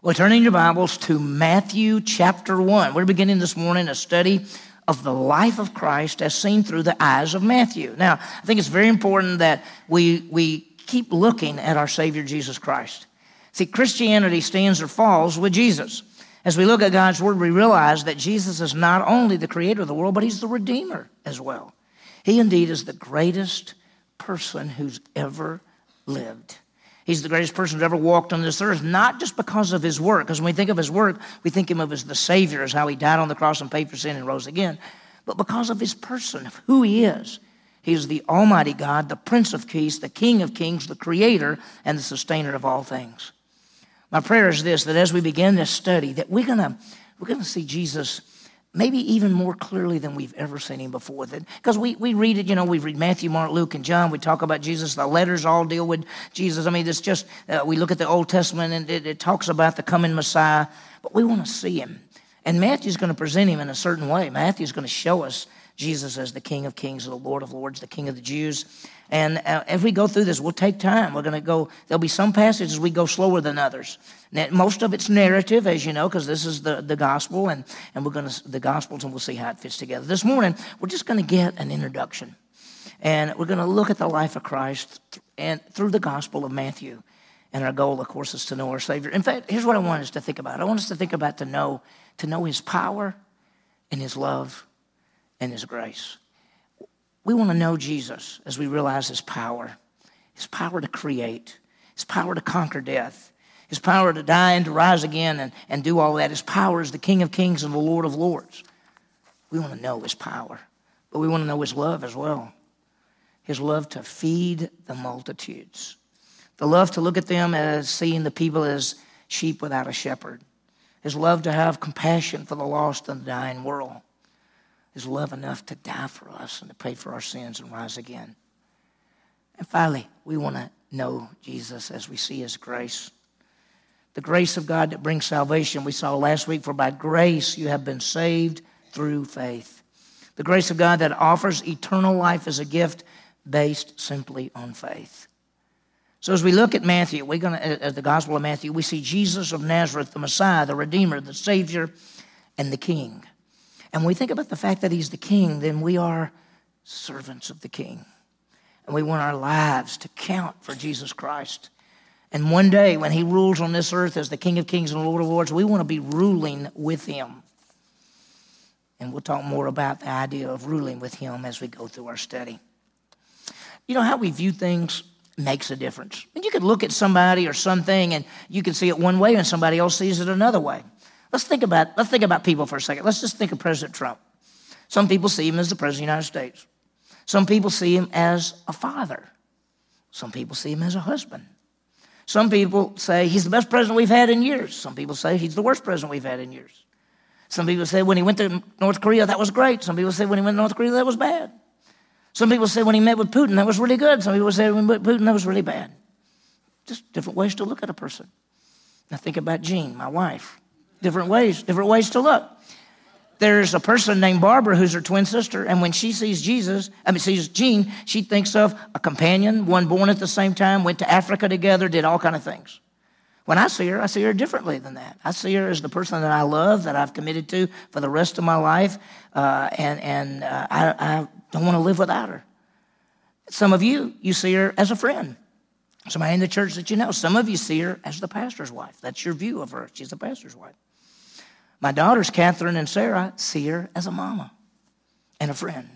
Well, turning your Bibles to Matthew chapter 1. We're beginning this morning a study of the life of Christ as seen through the eyes of Matthew. Now, I think it's very important that we, we keep looking at our Savior Jesus Christ. See, Christianity stands or falls with Jesus. As we look at God's Word, we realize that Jesus is not only the creator of the world, but He's the Redeemer as well. He indeed is the greatest person who's ever lived. He's the greatest person who's ever walked on this earth, not just because of his work, because when we think of his work, we think of him as the Savior, as how he died on the cross and paid for sin and rose again, but because of his person, of who he is. He is the Almighty God, the Prince of Peace, the King of Kings, the Creator, and the Sustainer of all things. My prayer is this that as we begin this study, that we're gonna, we're gonna see Jesus maybe even more clearly than we've ever seen him before. Because we, we read it, you know, we read Matthew, Mark, Luke, and John. We talk about Jesus. The letters all deal with Jesus. I mean, it's just, uh, we look at the Old Testament and it, it talks about the coming Messiah, but we want to see him. And Matthew's going to present him in a certain way. Matthew's going to show us Jesus as the King of Kings, the Lord of Lords, the King of the Jews. And uh, as we go through this, we'll take time. We're going to go, there'll be some passages we go slower than others. Now, most of it's narrative, as you know, because this is the, the gospel, and, and we're going to, the gospels, and we'll see how it fits together. This morning, we're just going to get an introduction. And we're going to look at the life of Christ and through the gospel of Matthew. And our goal, of course, is to know our Savior. In fact, here's what I want us to think about. I want us to think about to know, to know His power and His love and His grace. We want to know Jesus as we realize his power his power to create, his power to conquer death, his power to die and to rise again and, and do all that. His power is the King of Kings and the Lord of Lords. We want to know his power, but we want to know his love as well. His love to feed the multitudes, the love to look at them as seeing the people as sheep without a shepherd, his love to have compassion for the lost and the dying world is love enough to die for us and to pay for our sins and rise again. And finally, we want to know Jesus as we see his grace. The grace of God that brings salvation. We saw last week, for by grace you have been saved through faith. The grace of God that offers eternal life as a gift based simply on faith. So as we look at Matthew, we're going to, at the Gospel of Matthew, we see Jesus of Nazareth, the Messiah, the Redeemer, the Savior, and the King. And when we think about the fact that he's the king, then we are servants of the king. And we want our lives to count for Jesus Christ. And one day, when he rules on this earth as the King of Kings and Lord of Lords, we want to be ruling with him. And we'll talk more about the idea of ruling with him as we go through our study. You know, how we view things makes a difference. And you could look at somebody or something and you can see it one way and somebody else sees it another way. Let's think about, let's think about people for a second. Let's just think of President Trump. Some people see him as the President of the United States. Some people see him as a father. Some people see him as a husband. Some people say he's the best president we've had in years. Some people say he's the worst president we've had in years. Some people say when he went to North Korea, that was great. Some people say when he went to North Korea, that was bad. Some people say when he met with Putin, that was really good. Some people say when he met Putin, that was really bad. Just different ways to look at a person. Now think about Jean, my wife different ways, different ways to look. There's a person named Barbara who's her twin sister, and when she sees Jesus, I mean, sees Jean, she thinks of a companion, one born at the same time, went to Africa together, did all kind of things. When I see her, I see her differently than that. I see her as the person that I love, that I've committed to for the rest of my life, uh, and, and uh, I, I don't want to live without her. Some of you, you see her as a friend. Somebody in the church that you know. Some of you see her as the pastor's wife. That's your view of her. She's the pastor's wife. My daughters, Catherine and Sarah, see her as a mama and a friend.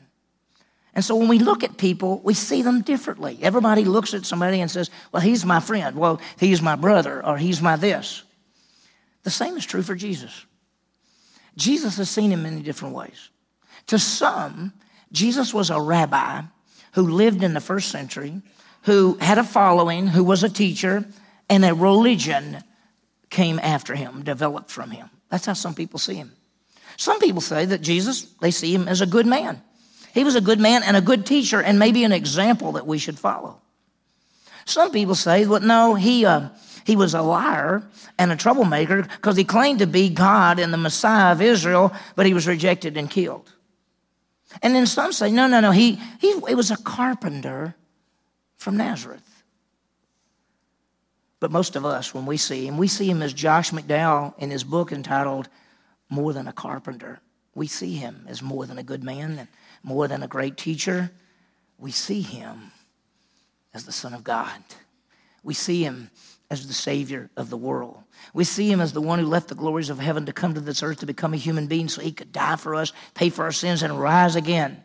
And so when we look at people, we see them differently. Everybody looks at somebody and says, Well, he's my friend. Well, he's my brother, or he's my this. The same is true for Jesus. Jesus is seen in many different ways. To some, Jesus was a rabbi who lived in the first century, who had a following, who was a teacher, and a religion came after him, developed from him. That's how some people see him. Some people say that Jesus, they see him as a good man. He was a good man and a good teacher and maybe an example that we should follow. Some people say, well, no, he, uh, he was a liar and a troublemaker because he claimed to be God and the Messiah of Israel, but he was rejected and killed. And then some say, no, no, no, he, he, he was a carpenter from Nazareth. But most of us, when we see him, we see him as Josh McDowell in his book entitled More Than a Carpenter. We see him as more than a good man and more than a great teacher. We see him as the Son of God. We see him as the Savior of the world. We see him as the one who left the glories of heaven to come to this earth to become a human being so he could die for us, pay for our sins, and rise again.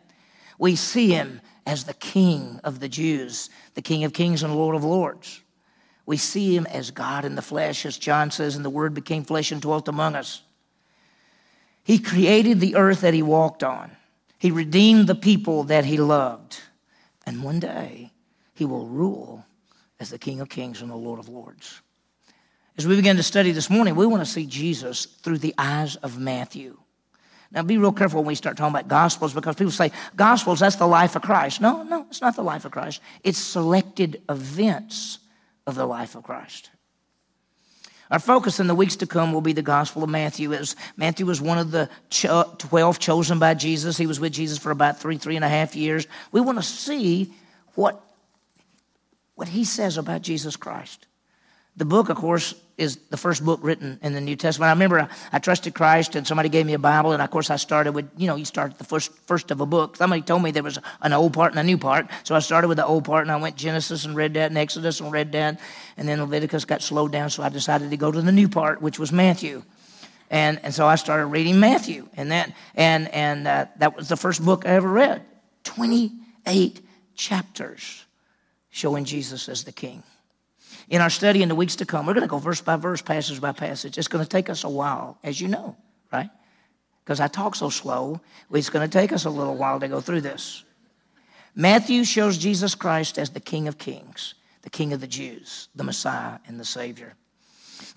We see him as the King of the Jews, the King of kings and Lord of lords. We see him as God in the flesh, as John says, and the Word became flesh and dwelt among us. He created the earth that he walked on, he redeemed the people that he loved. And one day, he will rule as the King of Kings and the Lord of Lords. As we begin to study this morning, we want to see Jesus through the eyes of Matthew. Now, be real careful when we start talking about Gospels because people say, Gospels, that's the life of Christ. No, no, it's not the life of Christ. It's selected events of the life of Christ. Our focus in the weeks to come will be the Gospel of Matthew. As Matthew was one of the 12 chosen by Jesus. He was with Jesus for about three, three and a half years. We want to see what what he says about Jesus Christ. The book, of course, is the first book written in the New Testament. I remember I, I, trusted Christ and somebody gave me a Bible, and of course I started with, you know, you start the first, first of a book. Somebody told me there was an old part and a new part, so I started with the old part and I went Genesis and read that, and Exodus and read that, and then Leviticus got slowed down, so I decided to go to the new part, which was Matthew. And, and so I started reading Matthew, and that, and, and uh, that was the first book I ever read. 28 chapters showing Jesus as the King. In our study in the weeks to come, we're going to go verse by verse, passage by passage. It's going to take us a while, as you know, right? Because I talk so slow, it's going to take us a little while to go through this. Matthew shows Jesus Christ as the King of Kings, the King of the Jews, the Messiah, and the Savior.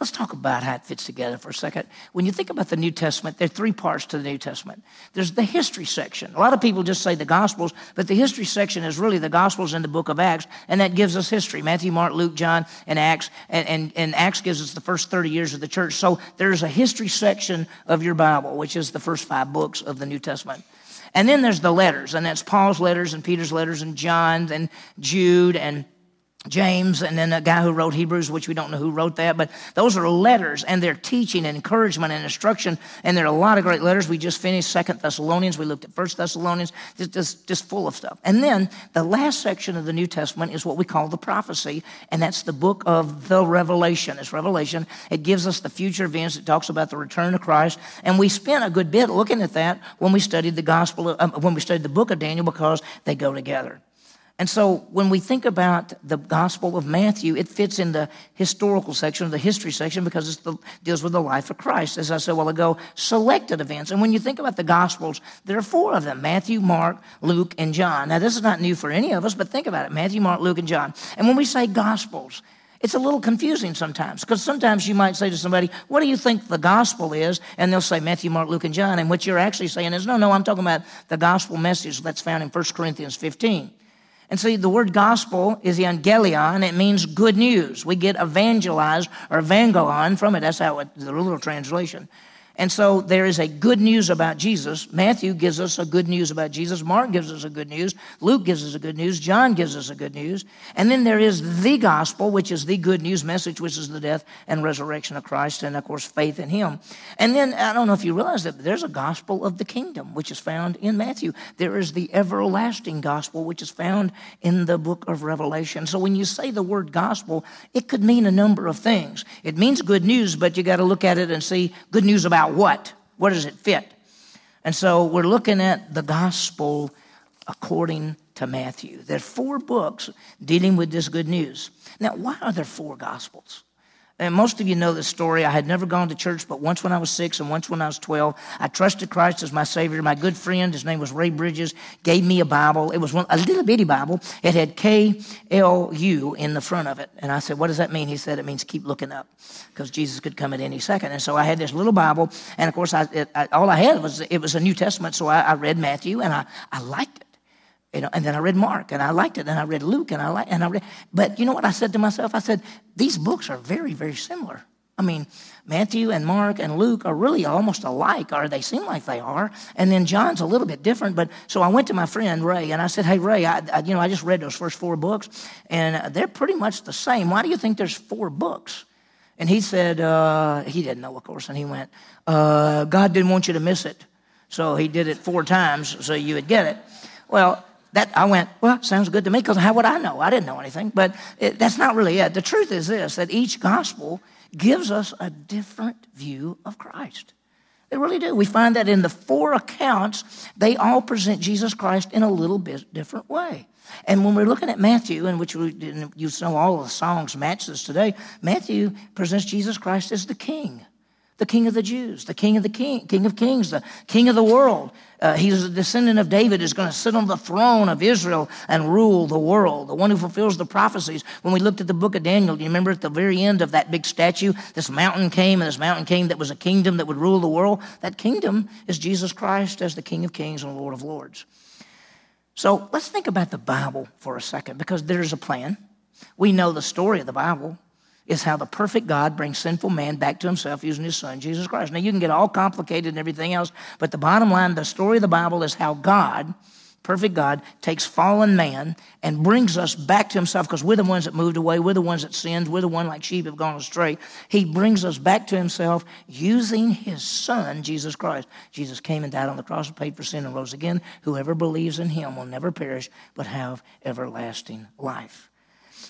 Let's talk about how it fits together for a second. When you think about the New Testament, there are three parts to the New Testament. There's the history section. A lot of people just say the Gospels, but the history section is really the Gospels in the book of Acts, and that gives us history Matthew, Mark, Luke, John, and Acts. And, and, and Acts gives us the first 30 years of the church. So there's a history section of your Bible, which is the first five books of the New Testament. And then there's the letters, and that's Paul's letters and Peter's letters and John's and Jude and James, and then a guy who wrote Hebrews, which we don't know who wrote that, but those are letters, and they're teaching and encouragement and instruction, and there are a lot of great letters. We just finished Second Thessalonians, we looked at First Thessalonians, just, just, just full of stuff. And then the last section of the New Testament is what we call the prophecy, and that's the book of the Revelation. It's Revelation. It gives us the future events. It talks about the return of Christ, and we spent a good bit looking at that when we studied the Gospel, um, when we studied the book of Daniel, because they go together. And so when we think about the Gospel of Matthew, it fits in the historical section, the history section, because it deals with the life of Christ. As I said a while ago, selected events. And when you think about the Gospels, there are four of them Matthew, Mark, Luke, and John. Now, this is not new for any of us, but think about it Matthew, Mark, Luke, and John. And when we say Gospels, it's a little confusing sometimes because sometimes you might say to somebody, What do you think the gospel is? And they'll say Matthew, Mark, Luke, and John. And what you're actually saying is, No, no, I'm talking about the gospel message that's found in 1 Corinthians 15. And see, the word gospel is evangelion. It means good news. We get evangelized or evangelon from it. That's how it, the literal translation. And so there is a good news about Jesus. Matthew gives us a good news about Jesus. Mark gives us a good news. Luke gives us a good news. John gives us a good news. And then there is the gospel, which is the good news message, which is the death and resurrection of Christ, and of course, faith in him. And then I don't know if you realize that there's a gospel of the kingdom, which is found in Matthew. There is the everlasting gospel, which is found in the book of Revelation. So when you say the word gospel, it could mean a number of things. It means good news, but you got to look at it and see good news about about what? Where does it fit? And so we're looking at the gospel according to Matthew. There are four books dealing with this good news. Now, why are there four gospels? And most of you know this story. I had never gone to church, but once when I was six and once when I was 12, I trusted Christ as my Savior. My good friend, his name was Ray Bridges, gave me a Bible. It was one, a little bitty Bible. It had K L U in the front of it. And I said, What does that mean? He said, It means keep looking up because Jesus could come at any second. And so I had this little Bible. And of course, I, it, I, all I had was it was a New Testament. So I, I read Matthew and I, I liked it. You know, and then I read Mark and I liked it. And I read Luke and I like and I read. But you know what I said to myself? I said, these books are very, very similar. I mean, Matthew and Mark and Luke are really almost alike, or they seem like they are. And then John's a little bit different. But so I went to my friend Ray and I said, "Hey Ray, I, I you know I just read those first four books, and they're pretty much the same. Why do you think there's four books?" And he said, uh, he didn't know, of course, and he went, uh, God didn't want you to miss it. So he did it four times so you would get it. Well, that I went, well, sounds good to me because how would I know? I didn't know anything. But it, that's not really it. The truth is this that each gospel gives us a different view of Christ. They really do. We find that in the four accounts, they all present Jesus Christ in a little bit different way. And when we're looking at Matthew, in which we, you know all the songs match this today, Matthew presents Jesus Christ as the King the king of the Jews, the king of the king, king of kings, the king of the world. Uh, he's a descendant of David, is going to sit on the throne of Israel and rule the world, the one who fulfills the prophecies. When we looked at the book of Daniel, you remember at the very end of that big statue, this mountain came, and this mountain came that was a kingdom that would rule the world. That kingdom is Jesus Christ as the King of kings and Lord of lords. So let's think about the Bible for a second, because there's a plan. We know the story of the Bible is how the perfect God brings sinful man back to himself using his son, Jesus Christ. Now, you can get all complicated and everything else, but the bottom line, the story of the Bible is how God, perfect God, takes fallen man and brings us back to himself because we're the ones that moved away, we're the ones that sinned, we're the one like sheep have gone astray. He brings us back to himself using his son, Jesus Christ. Jesus came and died on the cross and paid for sin and rose again. Whoever believes in him will never perish but have everlasting life.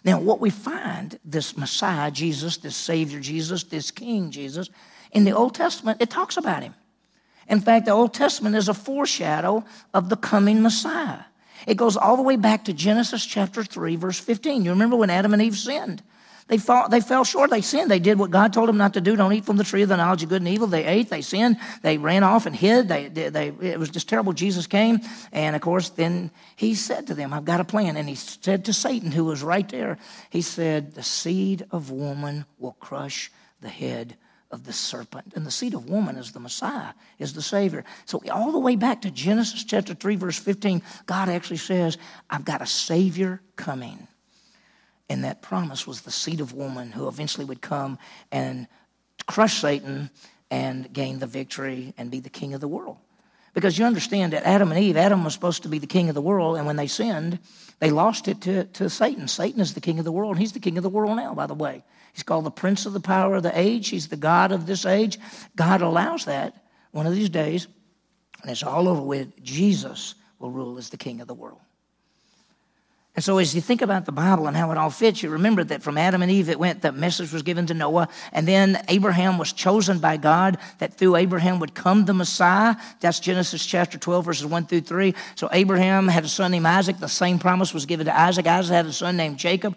Now, what we find, this Messiah Jesus, this Savior Jesus, this King Jesus, in the Old Testament, it talks about him. In fact, the Old Testament is a foreshadow of the coming Messiah. It goes all the way back to Genesis chapter 3, verse 15. You remember when Adam and Eve sinned? They, they fell short. They sinned. They did what God told them not to do. Don't eat from the tree of the knowledge of good and evil. They ate. They sinned. They ran off and hid. They, they, they, it was just terrible. Jesus came. And of course, then he said to them, I've got a plan. And he said to Satan, who was right there, he said, The seed of woman will crush the head of the serpent. And the seed of woman is the Messiah, is the Savior. So, all the way back to Genesis chapter 3, verse 15, God actually says, I've got a Savior coming. And that promise was the seed of woman who eventually would come and crush Satan and gain the victory and be the king of the world. Because you understand that Adam and Eve, Adam was supposed to be the king of the world, and when they sinned, they lost it to, to Satan. Satan is the king of the world. He's the king of the world now, by the way. He's called the prince of the power of the age. He's the God of this age. God allows that one of these days, and it's all over with. Jesus will rule as the king of the world. And so, as you think about the Bible and how it all fits, you remember that from Adam and Eve, it went, the message was given to Noah, and then Abraham was chosen by God that through Abraham would come the Messiah. That's Genesis chapter 12, verses 1 through 3. So, Abraham had a son named Isaac. The same promise was given to Isaac. Isaac had a son named Jacob.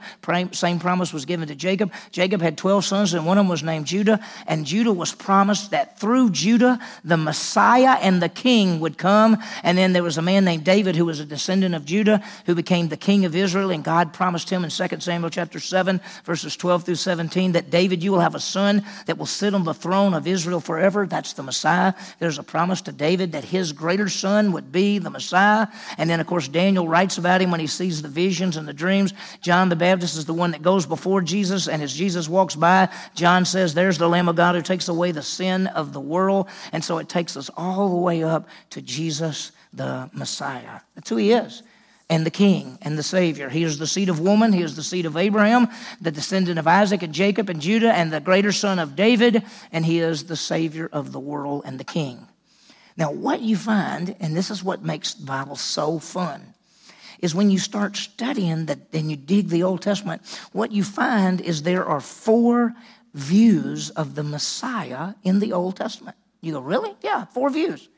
Same promise was given to Jacob. Jacob had 12 sons, and one of them was named Judah. And Judah was promised that through Judah, the Messiah and the king would come. And then there was a man named David who was a descendant of Judah who became the king of Israel, and God promised him in 2 Samuel chapter 7, verses 12 through 17, that David, you will have a son that will sit on the throne of Israel forever. That's the Messiah. There's a promise to David that his greater son would be the Messiah. And then, of course, Daniel writes about him when he sees the visions and the dreams. John the Baptist is the one that goes before Jesus, and as Jesus walks by, John says, There's the Lamb of God who takes away the sin of the world. And so it takes us all the way up to Jesus the Messiah. That's who he is and the king and the savior. He is the seed of woman, he is the seed of Abraham, the descendant of Isaac and Jacob and Judah, and the greater son of David, and he is the savior of the world and the king. Now, what you find, and this is what makes the Bible so fun, is when you start studying that and you dig the Old Testament, what you find is there are four views of the Messiah in the Old Testament. You go, really? Yeah, four views.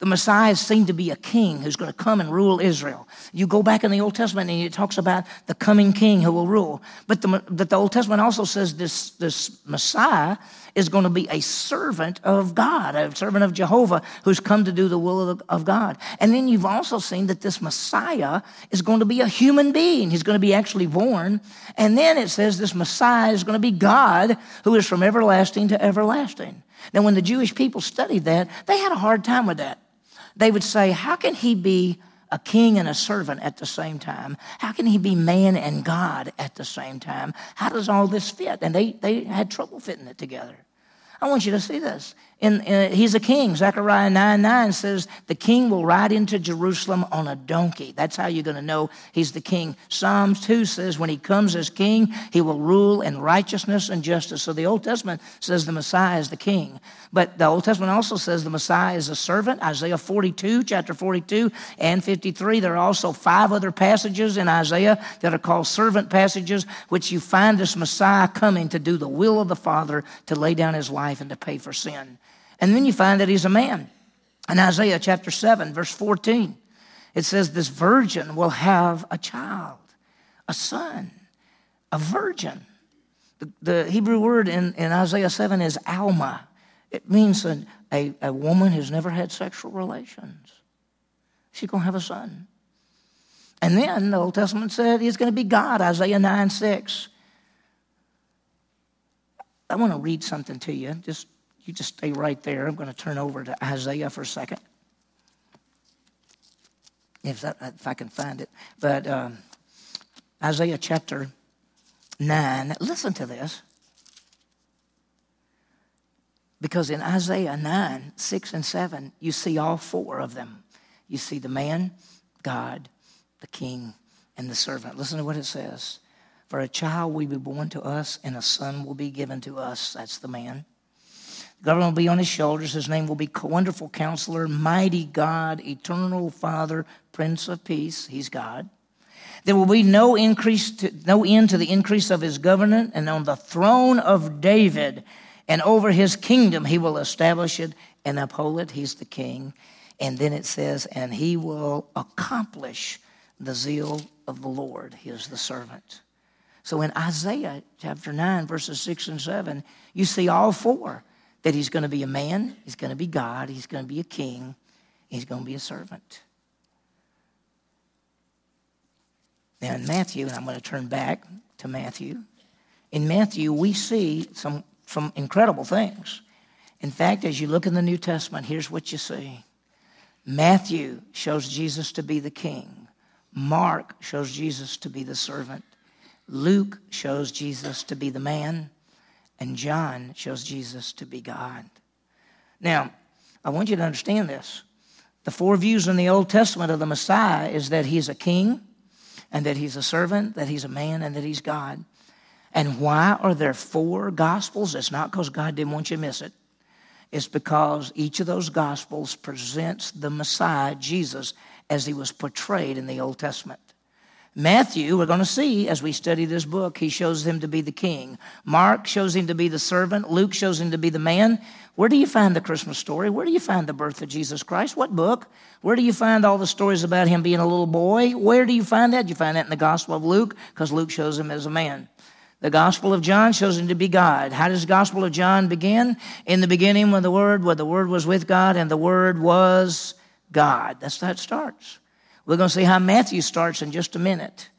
The Messiah is seen to be a king who's going to come and rule Israel. You go back in the Old Testament and it talks about the coming king who will rule. But the, but the Old Testament also says this, this Messiah is going to be a servant of God, a servant of Jehovah who's come to do the will of, of God. And then you've also seen that this Messiah is going to be a human being. He's going to be actually born. And then it says this Messiah is going to be God who is from everlasting to everlasting. Now, when the Jewish people studied that, they had a hard time with that they would say, How can he be a king and a servant at the same time? How can he be man and God at the same time? How does all this fit? And they, they had trouble fitting it together. I want you to see this. In, he's a king. Zechariah 9 9 says, The king will ride into Jerusalem on a donkey. That's how you're going to know he's the king. Psalms 2 says, When he comes as king, he will rule in righteousness and justice. So the Old Testament says the Messiah is the king. But the Old Testament also says the Messiah is a servant. Isaiah 42, chapter 42 and 53. There are also five other passages in Isaiah that are called servant passages, which you find this Messiah coming to do the will of the Father, to lay down his life and to pay for sin. And then you find that he's a man. In Isaiah chapter 7, verse 14, it says, This virgin will have a child, a son, a virgin. The, the Hebrew word in, in Isaiah 7 is Alma. It means a, a, a woman who's never had sexual relations. She's going to have a son. And then the Old Testament said he's going to be God, Isaiah 9 6. I want to read something to you. Just you just stay right there. I'm going to turn over to Isaiah for a second. If, that, if I can find it. But um, Isaiah chapter 9, listen to this. Because in Isaiah 9, 6 and 7, you see all four of them. You see the man, God, the king, and the servant. Listen to what it says. For a child will be born to us, and a son will be given to us. That's the man. Government will be on his shoulders. His name will be Wonderful Counselor, Mighty God, Eternal Father, Prince of Peace. He's God. There will be no increase, to, no end to the increase of his government, and on the throne of David and over his kingdom he will establish it and uphold it. He's the king. And then it says, and he will accomplish the zeal of the Lord. He is the servant. So in Isaiah chapter 9, verses 6 and 7, you see all four that he's going to be a man, he's going to be God, he's going to be a king, he's going to be a servant. Now, in Matthew, and I'm going to turn back to Matthew, in Matthew, we see some, some incredible things. In fact, as you look in the New Testament, here's what you see Matthew shows Jesus to be the king, Mark shows Jesus to be the servant, Luke shows Jesus to be the man, and John shows Jesus to be God. Now, I want you to understand this. The four views in the Old Testament of the Messiah is that he's a king, and that he's a servant, that he's a man, and that he's God. And why are there four gospels? It's not because God didn't want you to miss it. It's because each of those gospels presents the Messiah, Jesus, as he was portrayed in the Old Testament. Matthew, we're going to see as we study this book, he shows him to be the king. Mark shows him to be the servant. Luke shows him to be the man. Where do you find the Christmas story? Where do you find the birth of Jesus Christ? What book? Where do you find all the stories about him being a little boy? Where do you find that? You find that in the Gospel of Luke because Luke shows him as a man. The Gospel of John shows him to be God. How does the Gospel of John begin? In the beginning, when the Word, where the Word was with God, and the Word was God. That's how it starts. We're going to see how Matthew starts in just a minute,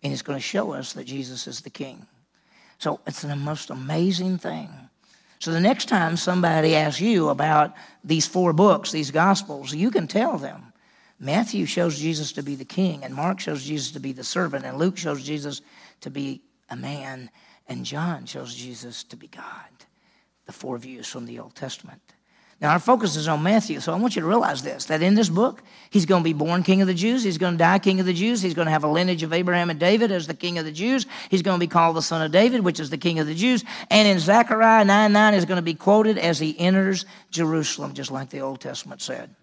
and he's going to show us that Jesus is the King. So it's the most amazing thing. So the next time somebody asks you about these four books, these Gospels, you can tell them. Matthew shows Jesus to be the king, and Mark shows Jesus to be the servant, and Luke shows Jesus to be a man, and John shows Jesus to be God. The four views from the Old Testament. Now, our focus is on Matthew, so I want you to realize this that in this book, he's going to be born king of the Jews. He's going to die king of the Jews. He's going to have a lineage of Abraham and David as the king of the Jews. He's going to be called the son of David, which is the king of the Jews. And in Zechariah 9 9 is going to be quoted as he enters Jerusalem, just like the Old Testament said.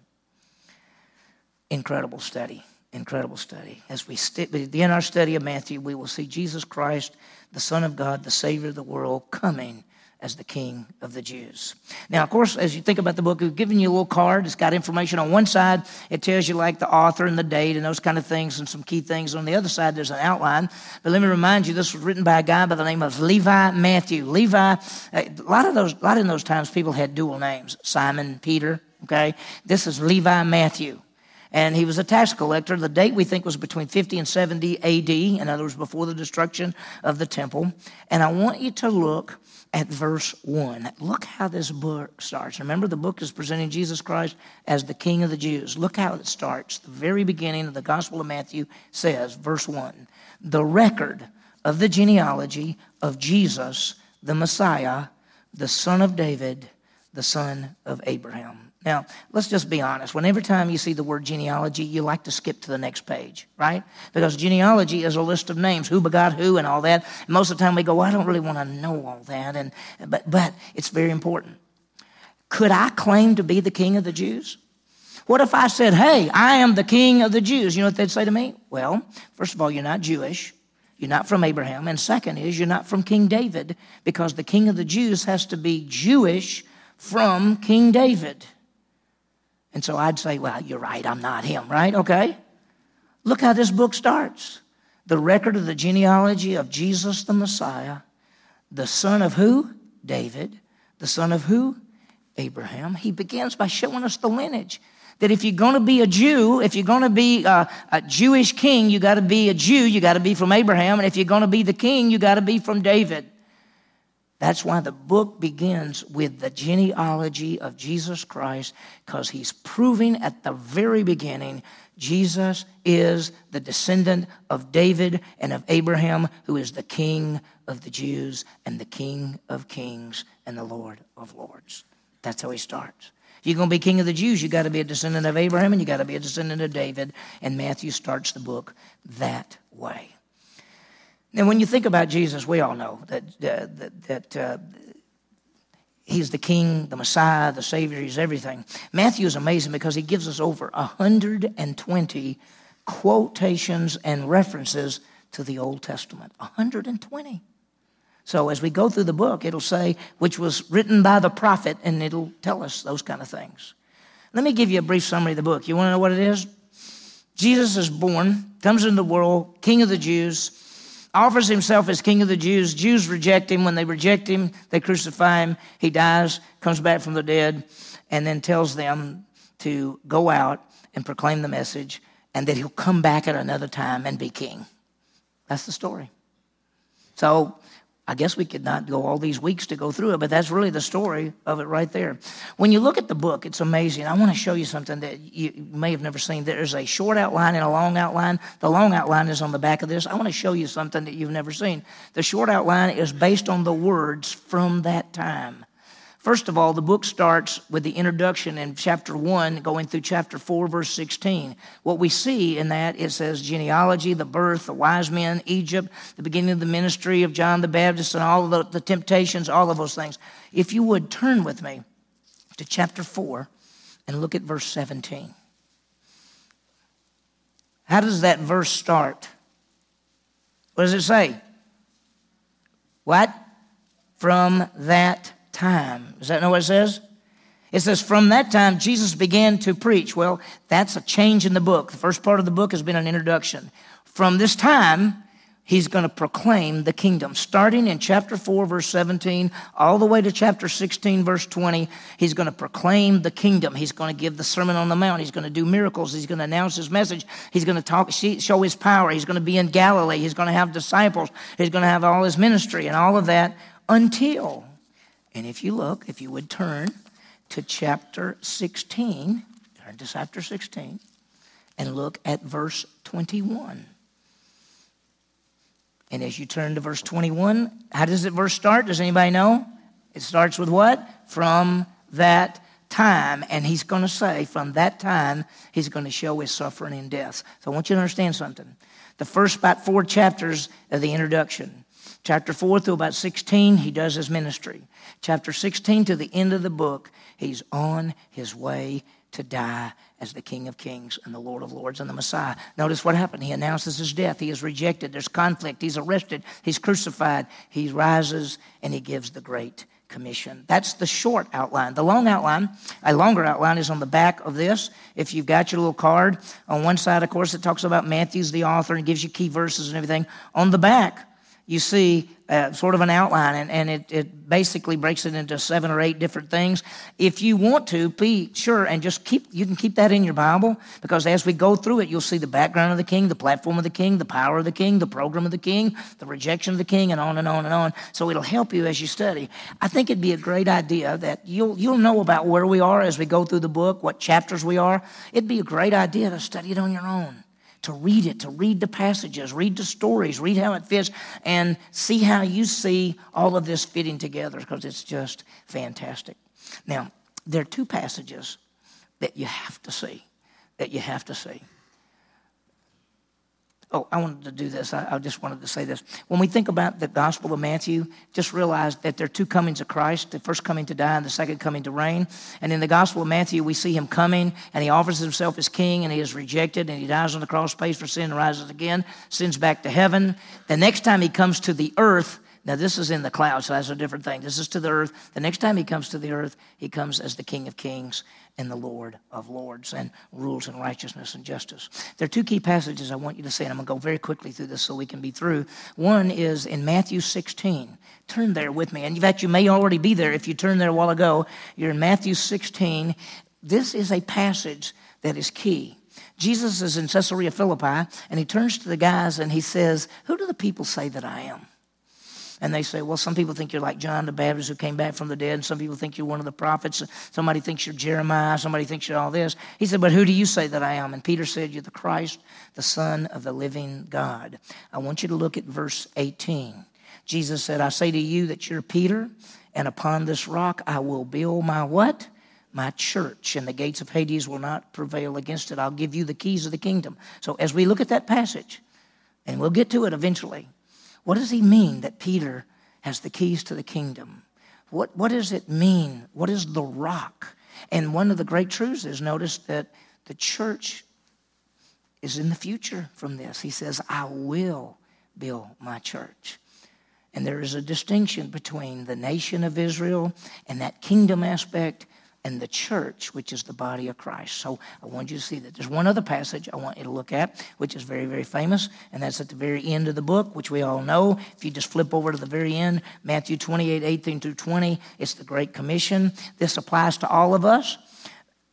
Incredible study. Incredible study. As we st- begin our study of Matthew, we will see Jesus Christ, the Son of God, the Savior of the world, coming as the King of the Jews. Now, of course, as you think about the book, we've given you a little card. It's got information on one side. It tells you like the author and the date and those kind of things and some key things. On the other side, there's an outline. But let me remind you, this was written by a guy by the name of Levi Matthew. Levi, uh, a lot of those, a lot in those times, people had dual names: Simon, Peter. Okay, this is Levi Matthew and he was a tax collector. The date we think was between 50 and 70 AD, in other words, before the destruction of the temple. And I want you to look at verse 1. Look how this book starts. Remember, the book is presenting Jesus Christ as the King of the Jews. Look how it starts. The very beginning of the Gospel of Matthew says, verse 1 The record of the genealogy of Jesus, the Messiah, the son of David, the son of Abraham. Now, let's just be honest. Whenever time you see the word genealogy, you like to skip to the next page, right? Because genealogy is a list of names, who begot who and all that. Most of the time we go, well, I don't really want to know all that. And, but, but it's very important. Could I claim to be the king of the Jews? What if I said, hey, I am the king of the Jews? You know what they'd say to me? Well, first of all, you're not Jewish. You're not from Abraham. And second is, you're not from King David because the king of the Jews has to be Jewish from King David. And so I'd say, well, you're right, I'm not him, right? Okay. Look how this book starts. The record of the genealogy of Jesus the Messiah, the son of who? David. The son of who? Abraham. He begins by showing us the lineage. That if you're going to be a Jew, if you're going to be a, a Jewish king, you got to be a Jew, you got to be from Abraham. And if you're going to be the king, you got to be from David. That's why the book begins with the genealogy of Jesus Christ, because he's proving at the very beginning Jesus is the descendant of David and of Abraham, who is the king of the Jews and the king of kings and the Lord of lords. That's how he starts. If you're going to be king of the Jews, you got to be a descendant of Abraham and you got to be a descendant of David. And Matthew starts the book that way. Now, when you think about Jesus, we all know that, uh, that, that uh, he's the king, the Messiah, the Savior, he's everything. Matthew is amazing because he gives us over 120 quotations and references to the Old Testament. 120. So as we go through the book, it'll say, which was written by the prophet, and it'll tell us those kind of things. Let me give you a brief summary of the book. You want to know what it is? Jesus is born, comes into the world, king of the Jews offers himself as king of the Jews. Jews reject him. When they reject him, they crucify him. He dies, comes back from the dead, and then tells them to go out and proclaim the message and that he'll come back at another time and be king. That's the story. So I guess we could not go all these weeks to go through it, but that's really the story of it right there. When you look at the book, it's amazing. I want to show you something that you may have never seen. There's a short outline and a long outline. The long outline is on the back of this. I want to show you something that you've never seen. The short outline is based on the words from that time. First of all, the book starts with the introduction in chapter 1, going through chapter 4, verse 16. What we see in that, it says genealogy, the birth, the wise men, Egypt, the beginning of the ministry of John the Baptist, and all of the, the temptations, all of those things. If you would turn with me to chapter 4 and look at verse 17. How does that verse start? What does it say? What? From that time. Does that know what it says? It says, From that time, Jesus began to preach. Well, that's a change in the book. The first part of the book has been an introduction. From this time, he's going to proclaim the kingdom. Starting in chapter 4, verse 17, all the way to chapter 16, verse 20, he's going to proclaim the kingdom. He's going to give the Sermon on the Mount. He's going to do miracles. He's going to announce his message. He's going to talk, show his power. He's going to be in Galilee. He's going to have disciples. He's going to have all his ministry and all of that until and if you look, if you would turn to chapter 16, turn to chapter 16, and look at verse 21. And as you turn to verse 21, how does it verse start? Does anybody know? It starts with what? From that time. And he's going to say, from that time, he's going to show his suffering and death. So I want you to understand something. The first about four chapters of the introduction, chapter 4 through about 16, he does his ministry chapter 16 to the end of the book, he's on his way to die as the King of Kings and the Lord of Lords and the Messiah. Notice what happened. He announces his death. He is rejected. There's conflict. He's arrested. He's crucified. He rises and he gives the Great Commission. That's the short outline. The long outline, a longer outline, is on the back of this. If you've got your little card, on one side, of course, it talks about Matthew's the author and gives you key verses and everything. On the back, you see uh, sort of an outline, and, and it, it basically breaks it into seven or eight different things. If you want to, be sure and just keep, you can keep that in your Bible because as we go through it, you'll see the background of the king, the platform of the king, the power of the king, the program of the king, the rejection of the king, and on and on and on. So it'll help you as you study. I think it'd be a great idea that you'll, you'll know about where we are as we go through the book, what chapters we are. It'd be a great idea to study it on your own to read it, to read the passages, read the stories, read how it fits, and see how you see all of this fitting together because it's just fantastic. Now, there are two passages that you have to see, that you have to see. Oh, I wanted to do this. I, I, just wanted to say this. When we think about the Gospel of Matthew, just realize that there are two comings of Christ the first coming to die and the second coming to reign. And in the Gospel of Matthew, we see him coming and he offers himself as king and he is rejected and he dies on the cross, pays for sin, and rises again, sends back to heaven. The next time he comes to the earth, now, this is in the clouds, so that's a different thing. This is to the earth. The next time he comes to the earth, he comes as the King of Kings and the Lord of Lords and rules in righteousness and justice. There are two key passages I want you to see, and I'm going to go very quickly through this so we can be through. One is in Matthew 16. Turn there with me. And in fact, you may already be there if you turned there a while ago. You're in Matthew 16. This is a passage that is key. Jesus is in Caesarea Philippi, and he turns to the guys and he says, Who do the people say that I am? And they say, well, some people think you're like John the Baptist who came back from the dead, and some people think you're one of the prophets. Somebody thinks you're Jeremiah. Somebody thinks you're all this. He said, but who do you say that I am? And Peter said, you're the Christ, the Son of the living God. I want you to look at verse 18. Jesus said, I say to you that you're Peter, and upon this rock I will build my what? my church, and the gates of Hades will not prevail against it. I'll give you the keys of the kingdom. So, as we look at that passage, and we'll get to it eventually, what does he mean that Peter has the keys to the kingdom? What, what does it mean? What is the rock? And one of the great truths is notice that the church is in the future from this. He says, I will build my church. And there is a distinction between the nation of Israel and that kingdom aspect and the church, which is the body of Christ. So I want you to see that. There's one other passage I want you to look at, which is very, very famous, and that's at the very end of the book, which we all know. If you just flip over to the very end, Matthew 28, 18 through 20, it's the Great Commission. This applies to all of us.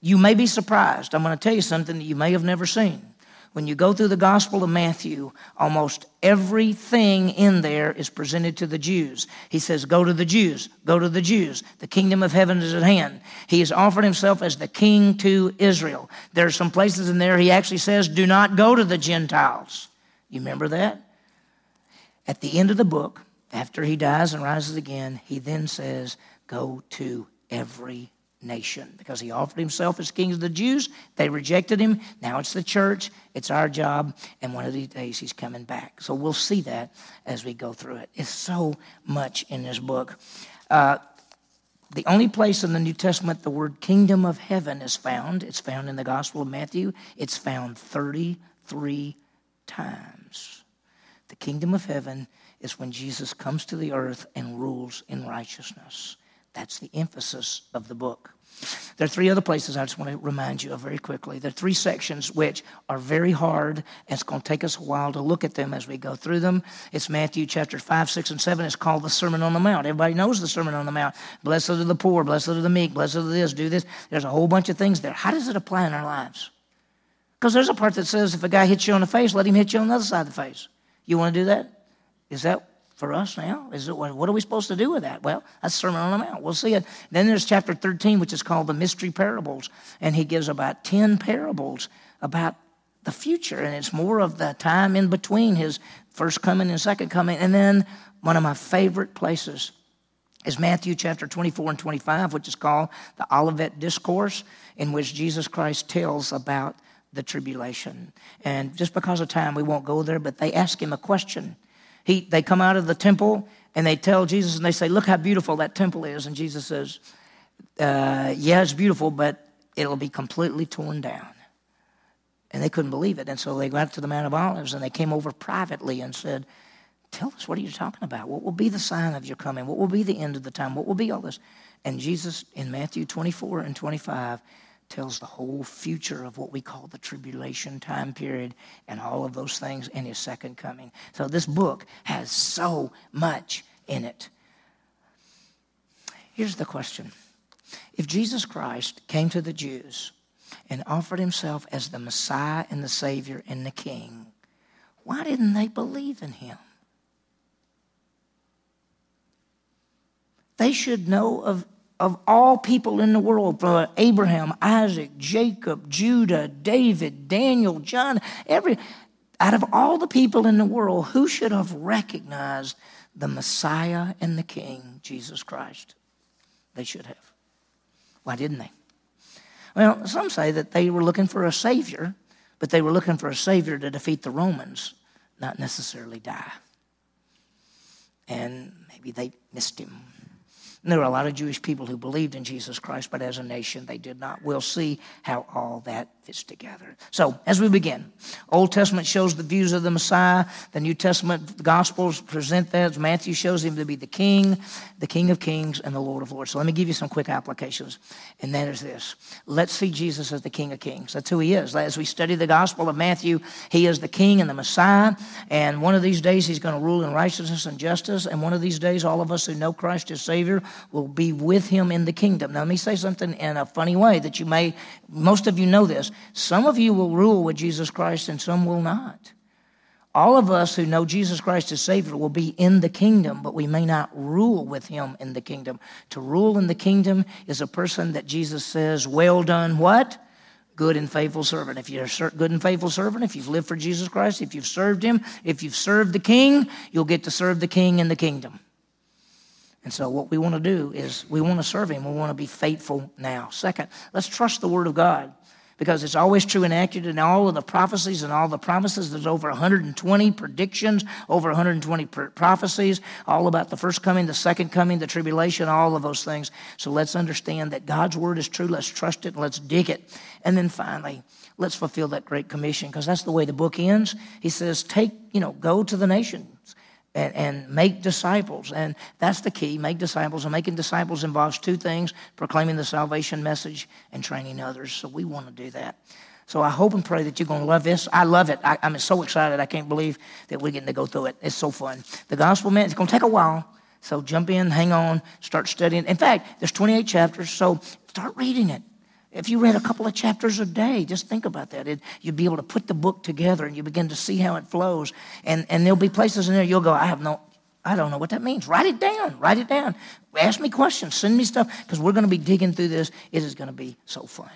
You may be surprised. I'm going to tell you something that you may have never seen. When you go through the Gospel of Matthew, almost everything in there is presented to the Jews. He says, Go to the Jews, go to the Jews. The kingdom of heaven is at hand. He has offered himself as the king to Israel. There are some places in there he actually says, Do not go to the Gentiles. You remember that? At the end of the book, after he dies and rises again, he then says, Go to every nation because he offered himself as king of the Jews. They rejected him. Now it's the church. It's our job. And one of these days he's coming back. So we'll see that as we go through it. It's so much in this book. Uh, the only place in the New Testament the word kingdom of heaven is found, it's found in the Gospel of Matthew. It's found 33 times. The kingdom of heaven is when Jesus comes to the earth and rules in righteousness. That's the emphasis of the book. There are three other places I just want to remind you of very quickly. There are three sections which are very hard, and it's going to take us a while to look at them as we go through them. It's Matthew chapter 5, 6, and 7. It's called the Sermon on the Mount. Everybody knows the Sermon on the Mount. Blessed are the poor, blessed are the meek, blessed are this, do this. There's a whole bunch of things there. How does it apply in our lives? Because there's a part that says if a guy hits you on the face, let him hit you on the other side of the face. You want to do that? Is that for us now? Is what are we supposed to do with that? Well, that's Sermon on the Mount. We'll see it. Then there's chapter 13, which is called the Mystery Parables. And he gives about 10 parables about the future. And it's more of the time in between his first coming and second coming. And then one of my favorite places is Matthew chapter 24 and 25, which is called the Olivet Discourse, in which Jesus Christ tells about the tribulation. And just because of time, we won't go there, but they ask him a question. He, they come out of the temple and they tell Jesus and they say, Look how beautiful that temple is. And Jesus says, uh, Yeah, it's beautiful, but it'll be completely torn down. And they couldn't believe it. And so they went to the Mount of Olives and they came over privately and said, Tell us, what are you talking about? What will be the sign of your coming? What will be the end of the time? What will be all this? And Jesus, in Matthew 24 and 25, tells the whole future of what we call the tribulation time period and all of those things in his second coming. So this book has so much in it. Here's the question If Jesus Christ came to the Jews and offered himself as the Messiah and the Savior and the King, why didn't they believe in him? They should know of of all people in the world, from Abraham, Isaac, Jacob, Judah, David, Daniel, John, every out of all the people in the world, who should have recognized the Messiah and the King, Jesus Christ? They should have. Why didn't they? Well, some say that they were looking for a Savior, but they were looking for a Savior to defeat the Romans, not necessarily die. And maybe they missed him there were a lot of Jewish people who believed in Jesus Christ, but as a nation, they did not. We'll see how all that fits together. So, as we begin, Old Testament shows the views of the Messiah. The New Testament the Gospels present that. Matthew shows him to be the King, the King of Kings, and the Lord of Lords. So, let me give you some quick applications. And that is this let's see Jesus as the King of Kings. That's who he is. As we study the Gospel of Matthew, he is the King and the Messiah. And one of these days, he's going to rule in righteousness and justice. And one of these days, all of us who know Christ as Savior will be with him in the kingdom. Now, let me say something in a funny way that you may, most of you know this. Some of you will rule with Jesus Christ and some will not. All of us who know Jesus Christ as Savior will be in the kingdom, but we may not rule with Him in the kingdom. To rule in the kingdom is a person that Jesus says, Well done, what? Good and faithful servant. If you're a good and faithful servant, if you've lived for Jesus Christ, if you've served Him, if you've served the King, you'll get to serve the King in the kingdom. And so, what we want to do is we want to serve Him. We want to be faithful now. Second, let's trust the Word of God because it's always true and accurate in all of the prophecies and all the promises. There's over 120 predictions, over 120 prophecies, all about the first coming, the second coming, the tribulation, all of those things. So let's understand that God's Word is true. Let's trust it. and Let's dig it. And then finally, let's fulfill that great commission because that's the way the book ends. He says, take, you know, go to the nations and, and make disciples. And that's the key make disciples. And making disciples involves two things proclaiming the salvation message and training others. So we want to do that. So I hope and pray that you're going to love this. I love it. I, am so excited. I can't believe that we're getting to go through it. It's so fun. The gospel, man, it's going to take a while. So jump in, hang on, start studying. In fact, there's 28 chapters, so start reading it. If you read a couple of chapters a day, just think about that. It, you'd be able to put the book together and you begin to see how it flows. And, and there'll be places in there you'll go, I have no, I don't know what that means. Write it down. Write it down. Ask me questions. Send me stuff because we're going to be digging through this. It is going to be so fun.